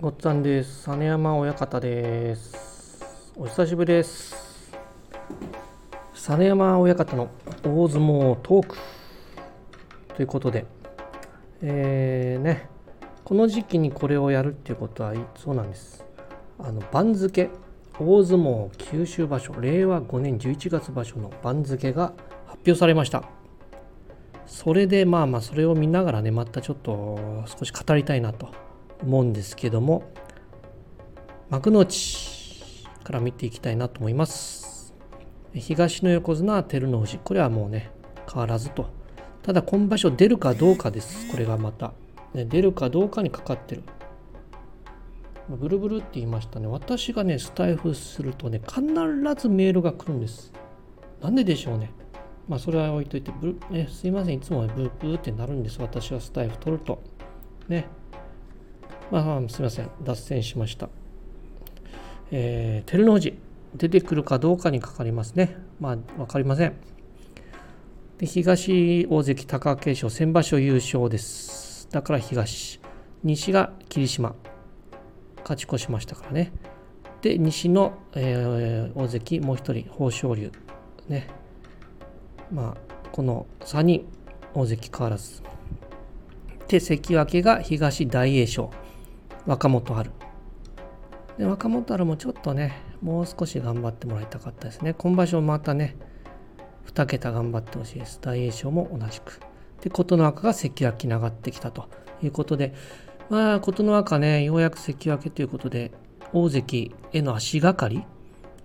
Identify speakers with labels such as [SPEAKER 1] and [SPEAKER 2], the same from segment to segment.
[SPEAKER 1] ごっつぁんです。実山親方です。お久しぶりです。実山親方の大相撲トークということで、えー、ね、この時期にこれをやるっていうことはそうなんです。あの番付大相撲九州場所令和5年11月場所の番付が発表されました。それでまあまあそれを見ながらねまたちょっと少し語りたいなと思うんですけども幕内から見ていきたいなと思います。東の横綱照ノ富士これはもうね変わらずと。ただ今場所出るかどうかです。これがまた、ね、出るかどうかにかかってる。ブルブルって言いましたね。私がねスタイフするとね必ずメールが来るんです。なんででしょうね。まあそれは置いといてブル、ね、すいません。いつもブーブーってなるんです。私はスタイフ取ると。ね。まあ、すみません、脱線しました。えー、照ノ富士、出てくるかどうかにかかりますね。まあ、わかりません。で東大関貴景勝、先場所優勝です。だから東。西が霧島、勝ち越しましたからね。で、西の、えー、大関、もう一人、豊昇龍。ね。まあ、この3人、大関変わらず。で、関脇が東大栄翔。若元春。で若元春もちょっとねもう少し頑張ってもらいたかったですね。今場所またね2桁頑張ってほしいです。大栄翔も同じく。で琴ノ若が関脇に上がってきたということでまあ琴ノ若ねようやく関脇ということで大関への足がかりっ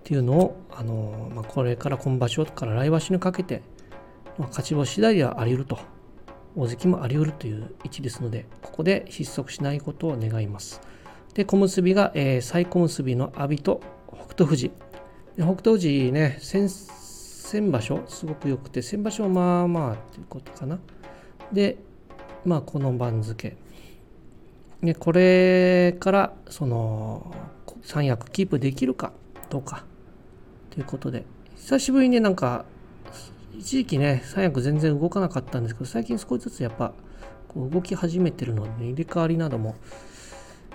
[SPEAKER 1] ていうのをあの、まあ、これから今場所から来場所にかけて、まあ、勝ち星次第ではあり得ると。大関もあり得るという位置ですので、ここで失速しないことを願います。で、小結が、えー、最小結の阿炎と北勝富士。で北勝富士ね、先先場所、すごく良くて、先場所はまあまあっていうことかな。で、まあこの番付。で、これから、その、三役キープできるかどうかということで、久しぶりになんか、一時期ね、三役全然動かなかったんですけど、最近少しずつやっぱこう動き始めてるので、ね、入れ替わりなども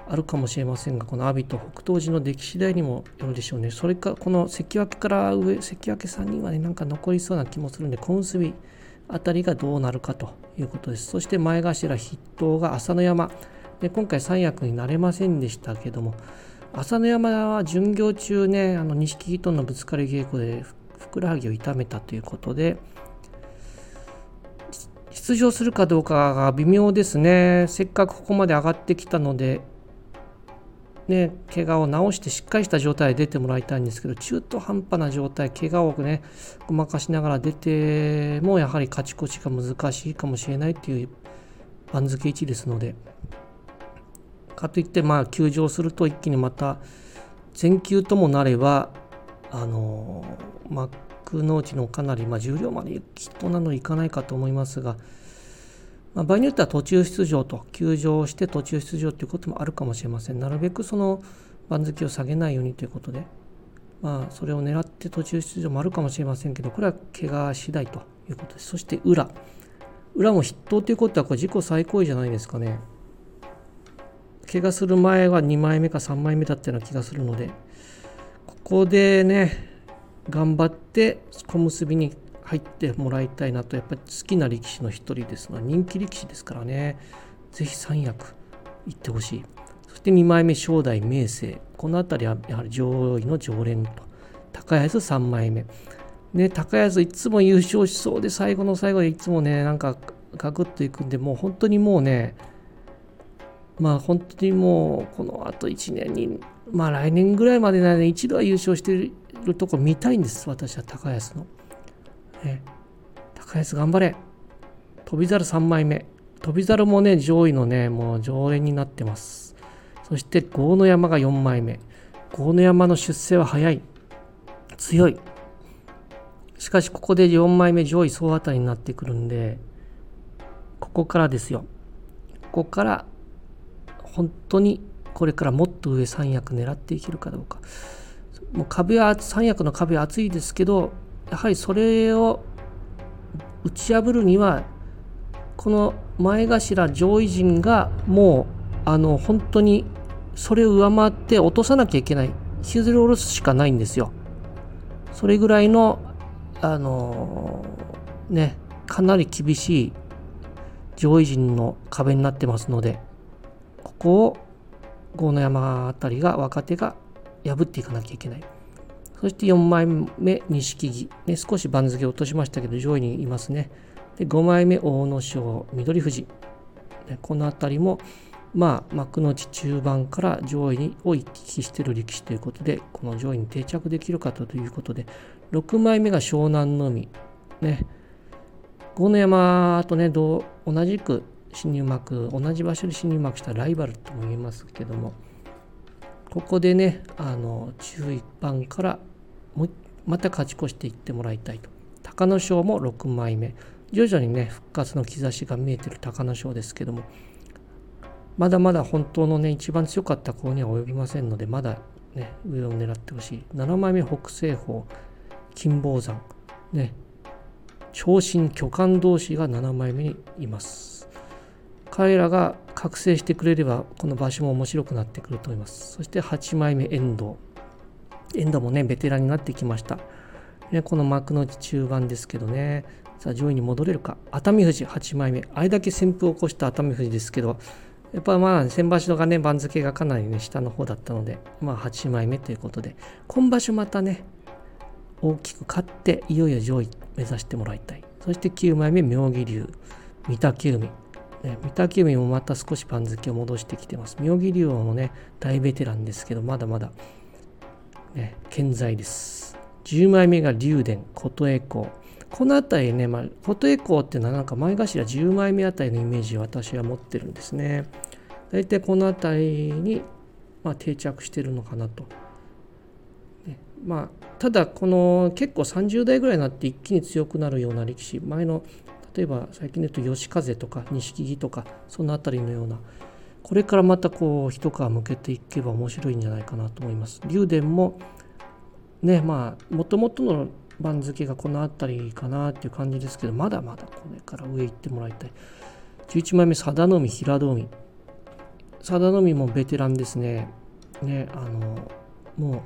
[SPEAKER 1] あるかもしれませんが、この阿炎と北東寺の出来次第にもよるでしょうね。それか、この関脇から上、関脇3人はね、なんか残りそうな気もするんで、小結びあたりがどうなるかということです。そして前頭筆頭が朝乃山。で今回三役になれませんでしたけども、朝乃山は巡業中ね、あの錦木とのぶつかり稽古でふくらはぎを痛めたということで出場するかどうかが微妙ですね。せっかくここまで上がってきたのでね怪我を治してしっかりした状態で出てもらいたいんですけど中途半端な状態怪我をねごまかしながら出てもやはり勝ち越しが難しいかもしれないという番付1ですので。かといってまあ休場すると一気にまた全休ともなればあの幕内のかなり、まあ、重量まで行きとなのいかないかと思いますが、まあ、場合によっては途中出場と休場して途中出場ということもあるかもしれません。なるべくその番付を下げないようにということで、まあ、それを狙って途中出場もあるかもしれませんけどこれは怪我次第ということです。そして裏。裏も筆頭ということはこれ自己最高位じゃないですかね。怪我する前は2枚目か3枚目だったような気がするのでここでね頑張って小結びに入ってもらいたいなと。やっぱり好きな力士の一人ですが人気力士ですからね。ぜひ三役行ってほしい。そして2枚目正代明生。この辺りはやはり上位の常連と。高安3枚目。ね高安いつも優勝しそうで最後の最後でいつもねなんかガクッといくんでもう本当にもうねまあ本当にもうこのあと1年にまあ来年ぐらいまでなので一度は優勝してるるとこ見たいんです私は高安の。ね、高安頑張れ。翔猿3枚目。翔猿もね上位のねもう常連になってます。そして豪ノ山が4枚目。豪ノ山の出世は早い。強い。しかしここで4枚目上位総当たりになってくるんでここからですよ。ここから本当にこれからもっと上三役狙っていけるかどうか。もう壁は三役の壁は厚いですけどやはりそれを打ち破るにはこの前頭上位陣がもうあの本当にそれを上回って落とさなきゃいけない。引きずり下ろすしかないんですよ。それぐらいのあの、ねかなり厳しい上位陣の壁になってますのでここを郷野山あたりが若手が破っていかなきゃいけない。そして4枚目錦木、ね、少し番付を落としましたけど上位にいますね。で5枚目阿武咲翠富士、ね、この辺りもまあ幕内中盤から上位にを行き来している力士ということでこの上位に定着できるかということで6枚目が湘南の海。ね豪ノ山とね同じく新入幕同じ場所で新入幕したライバルとも言えますけどもここでねあの中一番からもまた勝ち越していってもらいたいと。隆の勝も6枚目。徐々にね復活の兆しが見えてる隆の勝ですけども。まだまだ本当のね一番強かった子には及びませんのでまだね上を狙ってほしい。7枚目北西方金峰山。ね。長身巨漢同士が7枚目にいます。彼らが覚醒してくれればこの場所も面白くなってくると思います。そして8枚目遠藤遠藤もねベテランになってきました。ね、この幕の内中盤ですけどね。さあ上位に戻れるか。熱海富士8枚目。あれだけ旋風を起こした熱海富士ですけどやっぱまあ先場所がね番付がかなりね下の方だったのでまあ8枚目ということで。今場所またね大きく勝っていよいよ上位目指してもらいたい。そして9枚目妙義龍。御嶽海。御嶽海もまた少し番付を戻してきてます。妙義龍もね大ベテランですけどまだまだ、ね、健在です。10枚目が竜電琴恵光。この辺りね、まあ、琴恵光っていうのはなんか前頭10枚目あたりのイメージを私は持ってるんですね。大体この辺りに、まあ、定着してるのかなと。まあ、ただこの結構30代ぐらいになって一気に強くなるような力士前の例えば最近で言うと吉風とか錦木とかその辺りのようなこれからまたこう一皮向けていけば面白いんじゃないかなと思います。竜電もねまあもともとの番付がこの辺りかなっていう感じですけどまだまだこれから上行ってもらいたい。11枚目佐田の海平戸海佐田の海もベテランですね。ねあのも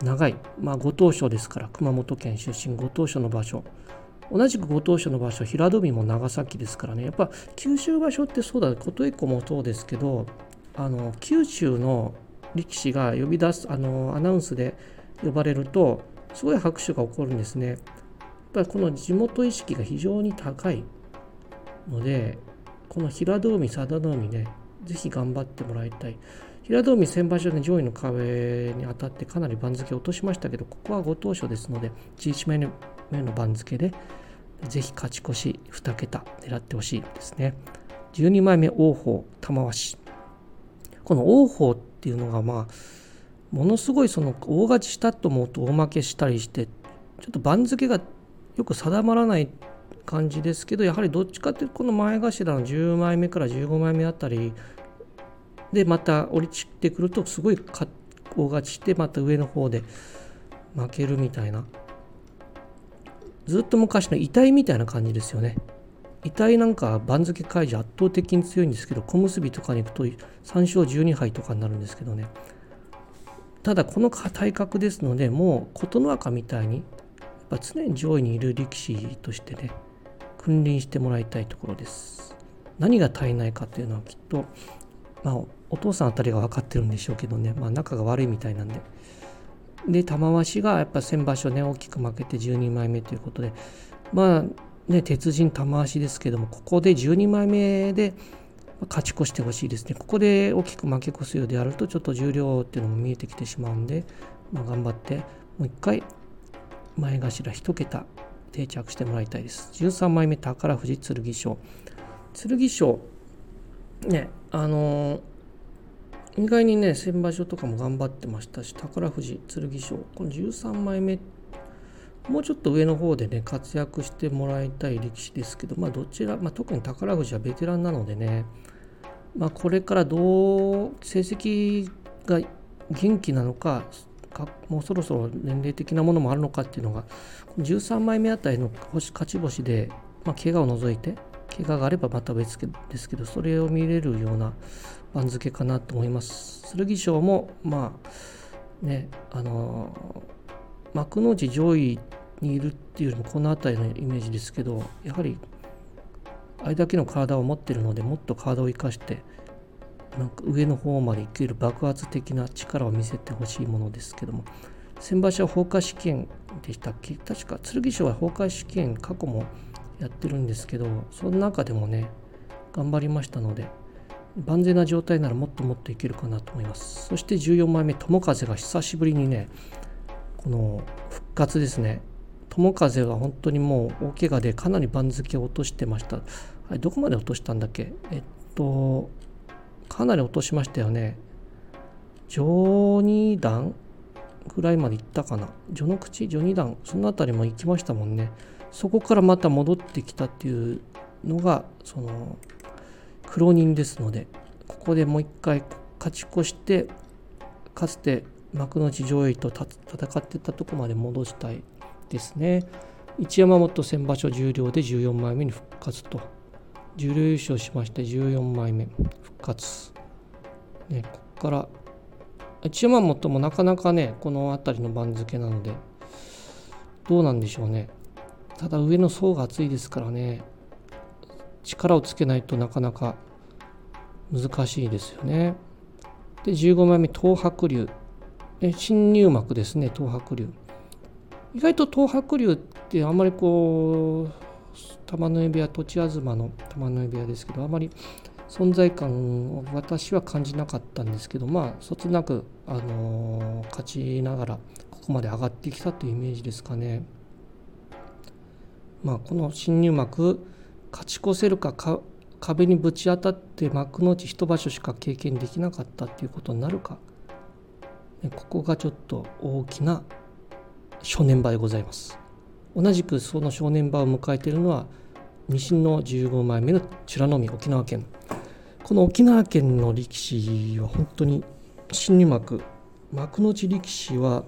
[SPEAKER 1] う長い、まあ、ご当所ですから熊本県出身ご当所の場所同じくご当所の場所平戸海も長崎ですからね。やっぱ九州場所ってそうだ。琴恵光もそうですけどあの九州の力士が呼び出すあのアナウンスで呼ばれるとすごい拍手が起こるんですね。やっぱりこの地元意識が非常に高いのでこの平戸海佐田の海ねぜひ頑張ってもらいたい。平戸海先場所で上位の壁に当たってかなり番付を落としましたけど、ここはご当所ですので、11枚目目の番付で、ぜひ勝ち越し2桁狙ってほしいですね。12枚目、王鵬、玉鷲。この王鵬っていうのが、まあ、ものすごいその大勝ちしたと思うと大負けしたりして、ちょっと番付がよく定まらない感じですけど、やはりどっちかっていうと、この前頭の10枚目から15枚目あたりでまた降り散ってくるとすごい大勝ちしてまた上の方で負けるみたいなずっと昔の遺体みたいな感じですよね。遺体なんか番付解除圧倒的に強いんですけど小結とかに行くと3勝12敗とかになるんですけどね。ただこの体格ですのでもう琴ノ若みたいにやっぱ常に上位にいる力士としてね君臨してもらいたいところです。何が足りないかというのはきっとまあお父さんあたりが分かってるんでしょうけどね、まあ、仲が悪いみたいなんで。で玉鷲がやっぱ先場所ね大きく負けて12枚目ということでまあね鉄人玉鷲ですけどもここで12枚目で勝ち越してほしいですね。ここで大きく負け越すようであるとちょっと重量っていうのも見えてきてしまうんで、まあ、頑張ってもう一回前頭1桁定着してもらいたいです。13枚目宝富士剣翔。剣翔ねあのー意外にね先場所とかも頑張ってましたし宝富士剣翔この13枚目。もうちょっと上の方でね活躍してもらいたい力士ですけどまあどちら、まあ、特に宝富士はベテランなのでねまあこれからどう成績が元気なのかもうそろそろ年齢的なものもあるのかっていうのが13枚目あたりの勝ち星で、まあ、怪我を除いて怪我があればまた別ですけどそれを見れるような番付かなと思います。剣翔もまあねあの幕内上位にいるっていうよりもこの辺りのイメージですけどやはりあれだけの体を持ってるのでもっと体を生かしてなんか上の方までいける爆発的な力を見せてほしいものですけども。先場所は放火試験でしたっけ？確か剣翔は放火試験過去もやってるんですけどその中でもね頑張りましたので万全な状態ならもっともっといけるかなと思います。そして14枚目友風が久しぶりにねこの復活ですね。友風は本当にもう大怪我でかなり番付を落としてました。あれどこまで落としたんだっけ？えっとかなり落としましたよね。上二段ぐらいまで行ったかな。序の口序二段その辺りも行きましたもんね。そこからまた戻ってきたっていうのがその苦労人ですのでここでもう一回勝ち越してかつて幕内上位と戦ってたとこまで戻したいですね。一山本先場所十両で14枚目に復活と。十両優勝しまして14枚目復活。ねここから一山本もなかなかねこの辺りの番付なのでどうなんでしょうね。ただ上の層が厚いですからね力をつけないとなかなか難しいですよね。で15枚目東白龍。新入幕ですね東白龍。意外と東白龍ってあんまりこう玉の指輪土地東の玉の指輪ですけどあまり存在感を私は感じなかったんですけどまあそつなく、あのー、勝ちながらここまで上がってきたというイメージですかね。まあ、この新入幕勝ち越せるかか壁にぶち当たって幕の内一場所しか経験できなかったっていうことになるか、ね、ここがちょっと大きな正念場でございます。同じくその正念場を迎えているのは西の15枚目の美ら海沖縄県。この沖縄県の力士は本当に新入幕幕内力士は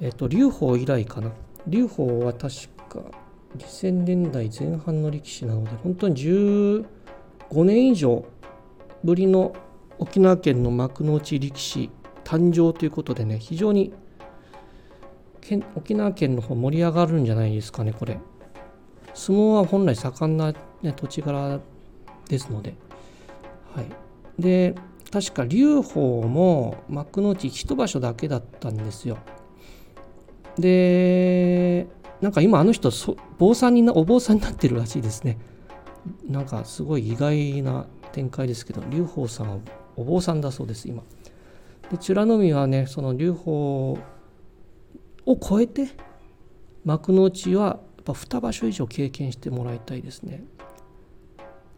[SPEAKER 1] えっ、と劉邦以来かな。劉邦は確か2000年代前半の力士なので本当に15年以上ぶりの沖縄県の幕内力士誕生ということでね非常に沖縄県の方盛り上がるんじゃないですかねこれ。相撲は本来盛んな、ね、土地柄ですので。はい。で確か劉邦も幕内一場所だけだったんですよ。でなんか今あの人坊さんになお坊さんになってるらしいですねなんかすごい意外な展開ですけど劉邦さんはお坊さんだそうです今で美ら海はねその劉邦を超えて幕の内はやっぱ2場所以上経験してもらいたいですね。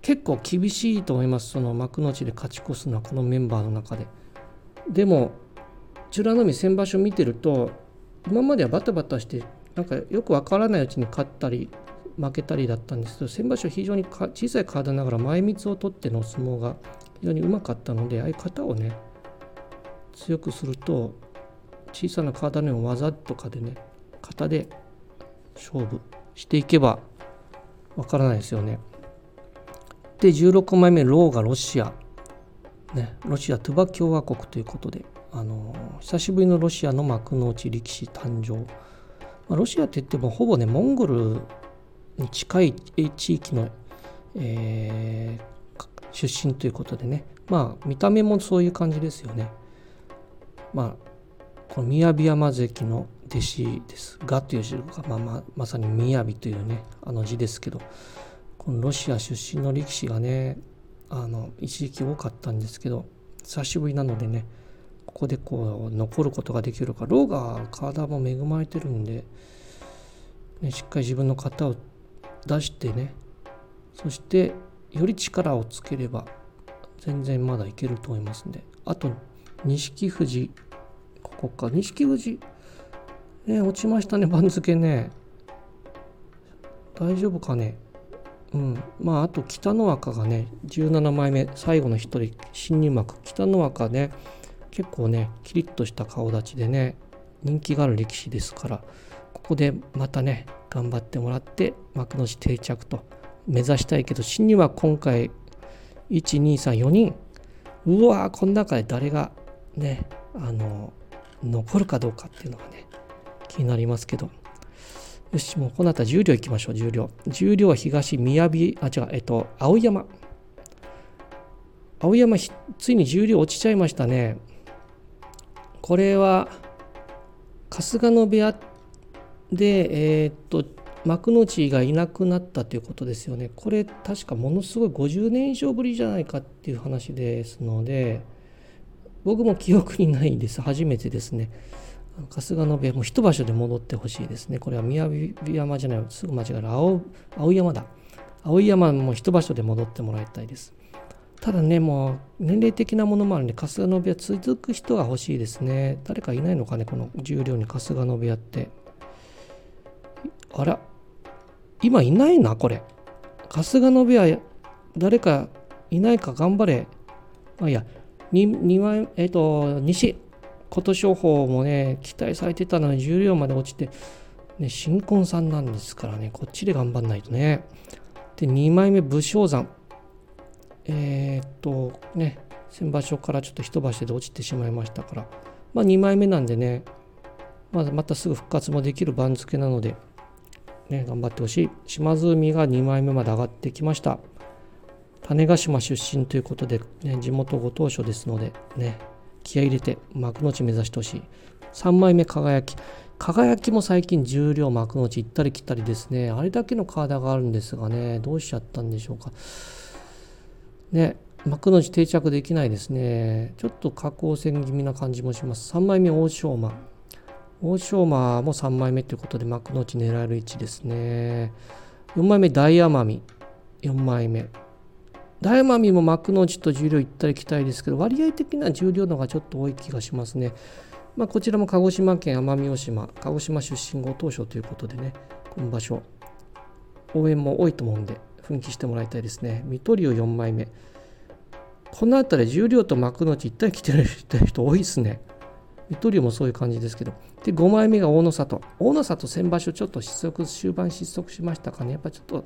[SPEAKER 1] 結構厳しいと思いますその幕の内で勝ち越すのはこのメンバーの中で。でも美ら海先場所見てると今まではバタバタしてなんかよくわからないうちに勝ったり負けたりだったんですけど先場所非常に小さい体ながら前みつを取っての相撲が非常にうまかったのでああいう型をね強くすると小さな体の技とかでね型で勝負していけばわからないですよね。で16枚目ローがロシア、ね、ロシアトゥバ共和国ということであの久しぶりのロシアの幕の内力士誕生、まあ、ロシアって言ってもほぼねモンゴルに近い地域の、えー、出身ということでねまあ見た目もそういう感じですよね。まあこの雅山関の弟子です。がという字が、まあ、ままさに雅というねあの字ですけどこのロシア出身の力士がねあの一時期多かったんですけど久しぶりなのでねここでこう残ることができるかローが体も恵まれてるんで、ね、しっかり自分の型を出してねそしてより力をつければ全然まだいけると思いますんであと錦富士こっか。錦富士ね落ちましたね番付ね。大丈夫かね。うん。まああと北の若がね17枚目最後の1人新入幕。北の若ね結構ねキリッとした顔立ちでね人気がある力士ですからここでまたね頑張ってもらって幕内定着と目指したいけど新には今回1234人うわこの中で誰がねあの残るかどうかっていうのがね気になりますけど。よしもうこの後は重量いきましょう重量重量は東宮城あ違うえっと青山。青山ついに重量落ちちゃいましたね。これは春日野部屋でえー、っと幕の内がいなくなったということですよね。これ確かものすごい50年以上ぶりじゃないかっていう話ですので僕も記憶にないんです。初めてですね。春日野部屋も一場所で戻ってほしいですね。これは宮城山じゃない、すぐ間違える青青山だ。青山も一場所で戻ってもらいたいです。ただね、もう年齢的なものもあるんで、春日野部屋続く人が欲しいですね。誰かいないのかね、この重量に春日野部屋って。あら、今いないな、これ。春日野部屋、誰かいないか頑張れ。あいや、2, 2枚、えっ、ー、と、西、琴勝峰もね、期待されてたのに重量まで落ちて、ね、新婚さんなんですからね、こっちで頑張んないとね。で、2枚目、武将山。えー、っと、ね、先場所からちょっと一場所で落ちてしまいましたから、まあ2枚目なんでね、まあ、またすぐ復活もできる番付なので、ね、頑張ってほしい。島津海が2枚目まで上がってきました。種子島出身ということで、ね、地元ご当所ですので、ね、気合い入れて幕内目指してほしい。3枚目輝き。輝きも最近重量幕内行ったり来たりですね。あれだけの体があるんですがね、どうしちゃったんでしょうか。ね、幕内定着できないですね。ちょっと下降線気味な感じもします。3枚目、大正馬。大正馬も3枚目ということで幕の内狙える位置ですね。4枚目大奄美4枚目大奄美も幕の内と重量行ったり来たりですけど割合的な重量の方がちょっと多い気がしますね。まあ、こちらも鹿児島県奄美大島鹿児島出身ご当所ということでね今場所応援も多いと思うんで奮起してもらいたいですね。水戸龍4枚目この辺り重量と幕の内行ったり来てる人多いですね。水戸龍もそういう感じですけど。で、5枚目が大野里。大野里先場所ちょっと失速、終盤失速しましたかね。やっぱちょっと、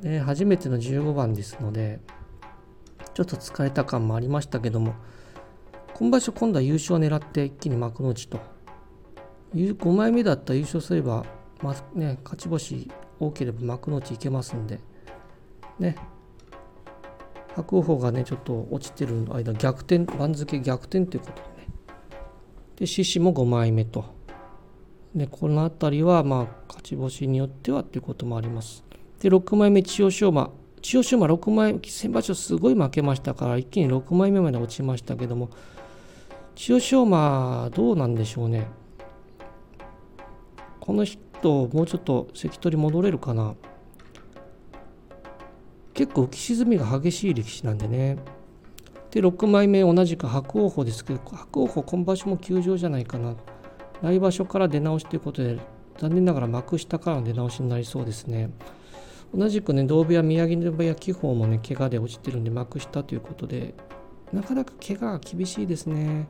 [SPEAKER 1] ね、初めての15番ですので、ちょっと疲れた感もありましたけども、今場所今度は優勝を狙って一気に幕の内と。5枚目だったら優勝すれば、まあね、勝ち星多ければ幕の内いけますんで、ね、白鵬がね、ちょっと落ちてる間、逆転、番付逆転ということでね。で獅子も5枚目と。でこの辺りはまあ勝ち星によってはということもあります。で6枚目千代翔馬。千代翔馬6枚先場所すごい負けましたから一気に6枚目まで落ちましたけども千代翔馬どうなんでしょうね。この人もうちょっと関取戻れるかな。結構浮き沈みが激しい力士なんでね。で6枚目同じく白鵬鵬ですけど白鵬鵬今場所も休場じゃないかな。来場所から出直しということで残念ながら幕下からの出直しになりそうですね。同じくね同部屋宮城部屋紀宝もね怪我で落ちてるんで幕下ということでなかなか怪我が厳しいですね。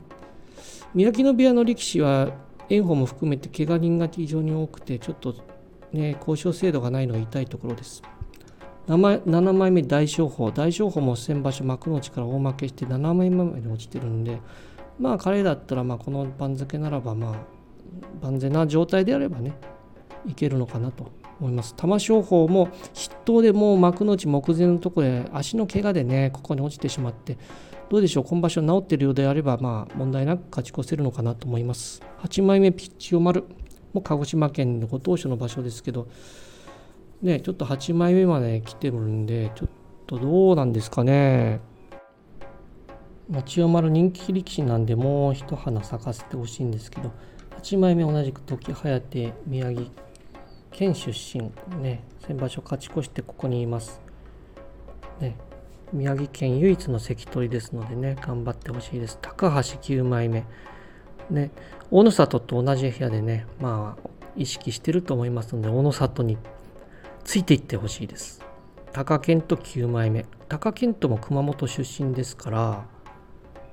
[SPEAKER 1] 宮城野部屋の力士は炎鵬も含めて怪我人が非常に多くてちょっとね交渉制度がないのが痛いところです。7枚目大商法。大商法も先場所幕内から大負けして7枚目まで落ちてるんでまあ彼だったらまあこの番付ならばまあ万全な状態であればねいけるのかなと。思います玉正鳳も筆頭でもう幕内目前のところで足の怪我でねここに落ちてしまってどうでしょう今場所治っているようであればまあ問題なく勝ち越せるのかなと思います8枚目ピッチオマルも鹿児島県のご当所の場所ですけどね、ちょっと8枚目まで来てるんで、ちょっとどうなんですかね。千代丸人気力士なんで、もう一花咲かせてほしいんですけど、8枚目同じく時颯宮城県出身、ね、先場所勝ち越してここにいます。ね、宮城県唯一の関取ですのでね、頑張ってほしいです。高橋9枚目。ね、大野里と同じ部屋でね、まあ、意識してると思いますので、大野里についていってほしいです。貴健と9枚目。貴健とも熊本出身ですから、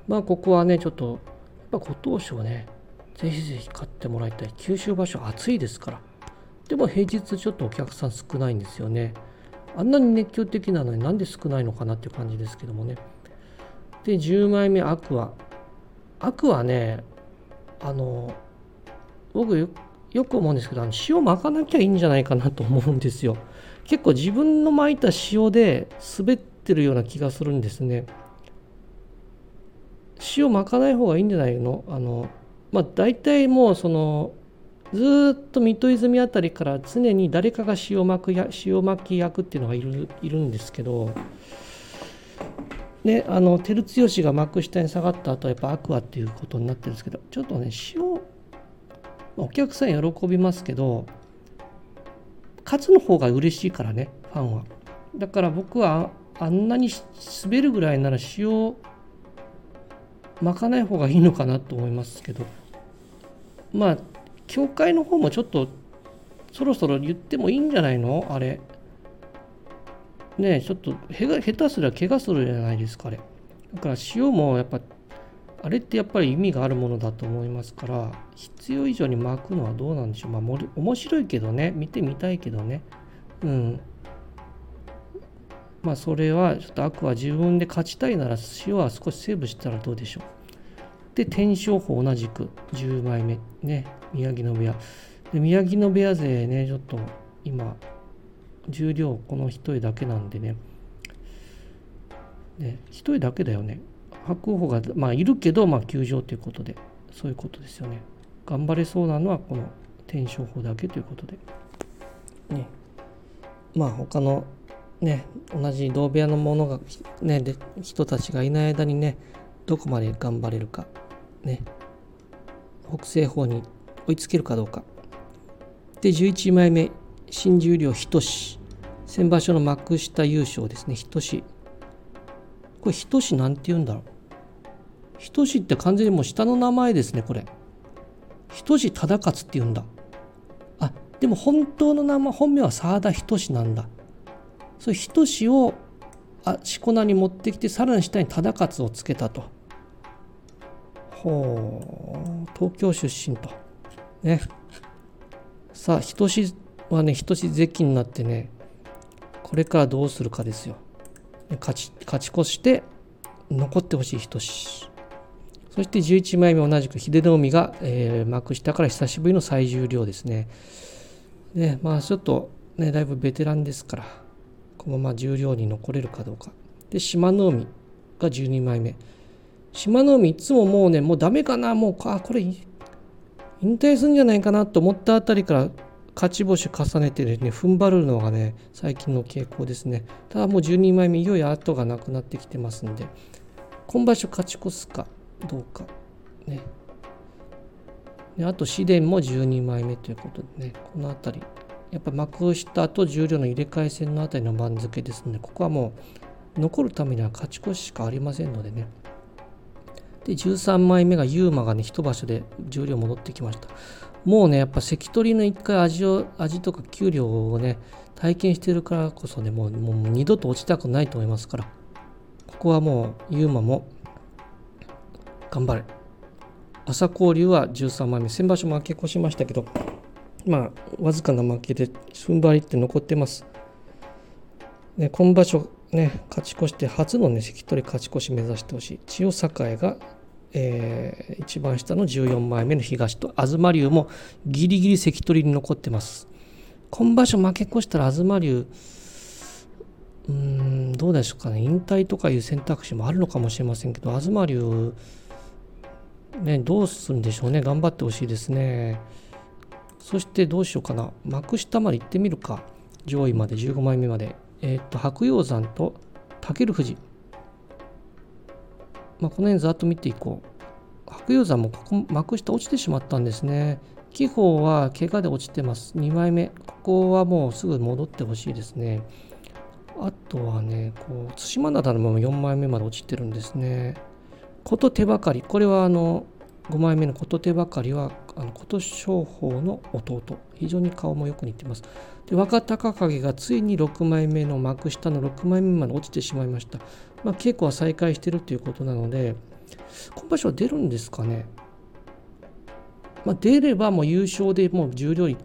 [SPEAKER 1] まあここはね、ちょっと、やっぱご当所ね、ぜひぜひ買ってもらいたい。九州場所暑いですから。でも平日ちょっとお客さん少ないんですよね。あんなに熱狂的なのになんで少ないのかなっていう感じですけどもね。で10枚目アクア。アクアねあの僕よよく思うんですけどあの塩巻かなきゃいいんじゃないかなと思うんですよ。結構自分の巻いた塩で滑ってるような気がするんですね。塩巻かない方がいいんじゃないの？あのまあ大体もうそのずっと水戸泉あたりから常に誰かが塩巻くや塩巻き役っていうのがいるいるんですけどであの照強が幕下に下がった後はやっぱアクアっていうことになってるんですけどちょっとね塩お客さん喜びますけど勝つの方が嬉しいからねファンは。だから僕はあんなに滑るぐらいなら塩巻かない方がいいのかなと思いますけど。まあ教会の方もちょっとそろそろ言ってもいいんじゃないの？あれ。ねえちょっと下手すりゃ怪我するじゃないですかあれ。だから塩もやっぱあれってやっぱり意味があるものだと思いますから必要以上に巻くのはどうなんでしょう。まあ面白いけどね。見てみたいけどね。うん。まあそれはちょっと悪は自分で勝ちたいなら塩は少しセーブしたらどうでしょう。で天正法同じく10枚目ね宮城野部屋。で宮城野部屋勢ねちょっと今重量この1人だけなんでね。ね1人だけだよね。白鵬がまあいるけどまあ休場ということでそういうことですよね。頑張れそうなのはこの天正法だけということで。ね。まあ他のね同じ同部屋の者がねで人たちがいない間にねどこまで頑張れるか。ね北西方に追いつけるかどうか。で11枚目新十両日し先場所の幕下優勝ですね。日しこれ日しなんて言うんだろう。人志って完全にもう下の名前ですねこれ。人志忠勝って言うんだ。あでも本当の名前本名は澤田人志なんだ。そういう人志をあしこ名に持ってきてさらに下に忠勝をつけたと。ほう東京出身とねさあ人志はね人志絶になってねこれからどうするかですよ勝ち勝ち越して残ってほしい人志そして11枚目同じく秀ノ海が、えー、幕下から久しぶりの最重量ですね。で、まあちょっとね、だいぶベテランですから、このまま重量に残れるかどうか。で、島の海が12枚目。島の海いつももうね、もうダメかな、もう、あ、これ、引退するんじゃないかなと思ったあたりから勝ち星重ねてね、踏ん張るのがね、最近の傾向ですね。ただもう12枚目、いよいよ後がなくなってきてますんで、今場所勝ち越すか、どうかね。であと紫電も12枚目ということでねこの辺りやっぱ幕下と重量の入れ替え戦の辺りの番付ですのでここはもう残るためには勝ち越ししかありませんのでね。で13枚目がユーマがね一場所で重量戻ってきました。もうねやっぱ関取の一回味を味とか給料をね体験してるからこそねもうもう二度と落ちたくないと思いますからここはもうユーマも頑張れ。朝交流は13枚目先場所負け越しましたけどまあわずかな負けで踏ん張りって残ってます、ね、今場所ね勝ち越して初のね関取勝ち越し目指してほしい。千代栄がえー、一番下の14枚目の東と東龍もギリギリ関取に残ってます今場所負け越したら東龍うーんどうでしょうかね引退とかいう選択肢もあるのかもしれませんけど東龍ね、どうするんでしょうね。頑張ってほしいですね。そしてどうしようかな。幕下まで行ってみるか。上位まで、15枚目まで。えっ、と、白鷹山と武富士。まあ、この辺ざっと見ていこう。白鷹山もここ幕下落ちてしまったんですね。紀宝は怪我で落ちてます。2枚目。ここはもうすぐ戻ってほしいですね。あとはね、こう、対馬灘のまま4枚目まで落ちてるんですね。琴手ばかりこれはあの5枚目の琴手ばかりはあの琴商法の弟非常に顔もよく似てますで若隆景がついに6枚目の幕下の6枚目まで落ちてしまいました、まあ、稽古は再開してるということなので今場所は出るんですかね？まあ、出ればもう優勝でもう十両一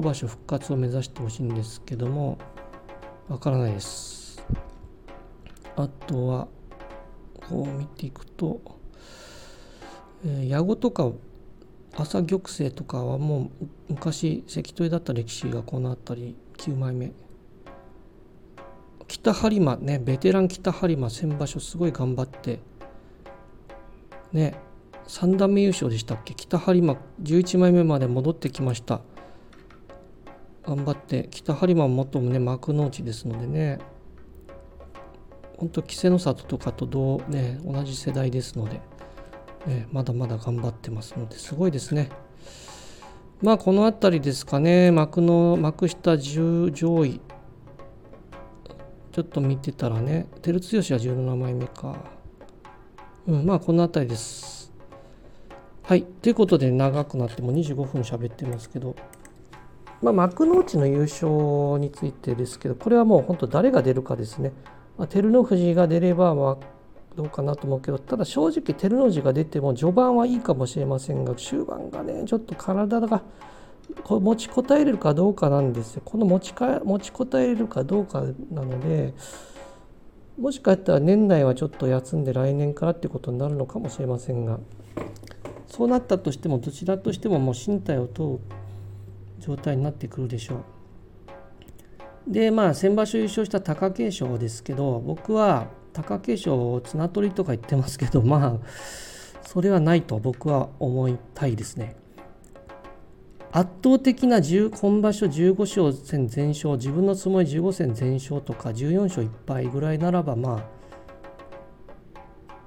[SPEAKER 1] 場所復活を目指してほしいんですけどもわからないです。あとはこう見ていくと、えー、矢後とか朝玉成とかはもう昔関取だった歴史がこの辺り9枚目北播磨ねベテラン北播磨先場所すごい頑張ってね3段目優勝でしたっけ？北播磨11枚目まで戻ってきました。頑張って北播磨も元もね幕内ですのでね本当稀勢の里とかと同,、ね、同じ世代ですので、ね、まだまだ頑張ってますのですごいですね。まあこの辺りですかね幕の幕下10上位。ちょっと見てたらね照強は17枚目か。うんまあこの辺りです。はいということで長くなっても25分喋ってますけど。まあ、幕内の優勝についてですけど、これはもう本当誰が出るかですね。まあ、照ノ富士が出れば、ま、どうかなと思うけど、ただ正直照ノ富士が出ても序盤はいいかもしれませんが、終盤がね、ちょっと体が持ちこたえれるかどうかなんですよ。この持ちか持ちこたえれるかどうかなので、もしかしたら年内はちょっと休んで来年からってことになるのかもしれませんが、そうなったとしても、どちらとしてももう身体を問う状態になってくるでしょう。でまあ先場所優勝した貴景勝ですけど僕は貴景勝を綱取りとか言ってますけどまあそれはないと僕は思いたいですね。圧倒的な今場所15勝戦全勝自分の相撲15戦全勝とか14勝1敗ぐらいならばまあ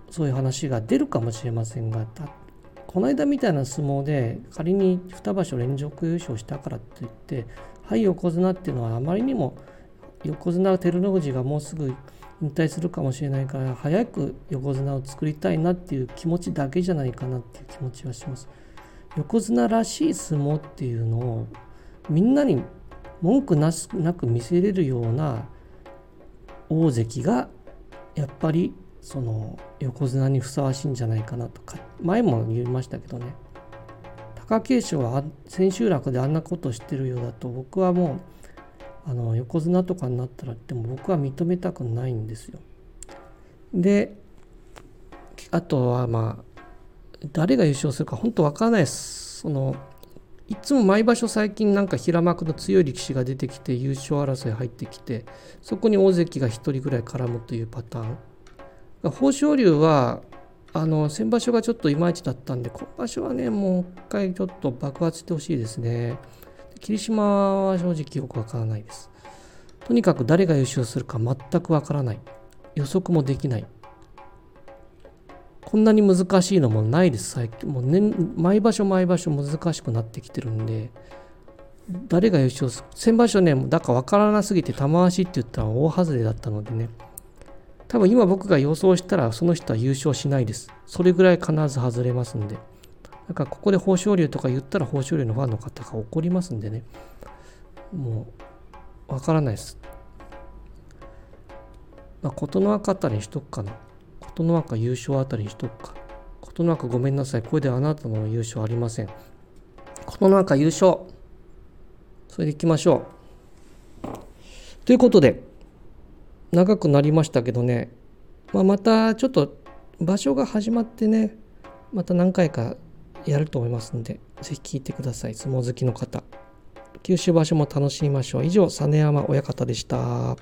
[SPEAKER 1] そういう話が出るかもしれませんがこの間みたいな相撲で仮に2場所連続優勝したからといってはい横綱っていうのはあまりにも横綱照ノ富士がもうすぐ引退するかもしれないから早く横綱を作りたいなっていう気持ちだけじゃないかなっていう気持ちはします。横綱らしい相撲っていうのをみんなに文句なく見せれるような大関がやっぱりその横綱にふさわしいんじゃないかなとか前も言いましたけどね貴景勝は千秋楽であんなことしてるようだと僕はもうあの横綱とかになったらっても僕は認めたくないんですよ。であとはまあ誰が優勝するか本当分からないです。そのいつも毎場所最近なんか平幕の強い力士が出てきて優勝争い入ってきてそこに大関が1人ぐらい絡むというパターン。豊昇龍はあの先場所がちょっといまいちだったんで今場所はねもう一回ちょっと爆発してほしいですね。霧島は正直よくわからないです。とにかく誰が優勝するか全くわからない。予測もできない。こんなに難しいのもないです最近もう年毎場所毎場所難しくなってきてるんで誰が優勝する？先場所ねだから分からなすぎて玉鷲って言ったら大外れだったのでね多分今僕が予想したらその人は優勝しないです。それぐらい必ず外れますんで。だからここで豊昇龍とか言ったら豊昇龍のファンの方が怒りますんでね。もう、わからないです。まあ、琴ノ若あたりにしとくかな。琴ノ若優勝あたりにしとくか。琴ノ若ごめんなさい。これであなたの優勝ありません。琴ノ若優勝。それでいきましょう。ということで、長くなりましたけどね、まあ、またちょっと場所が始まってねまた何回かやると思いますんで是非聞いてください相撲好きの方九州場所も楽しみましょう以上実山親方でした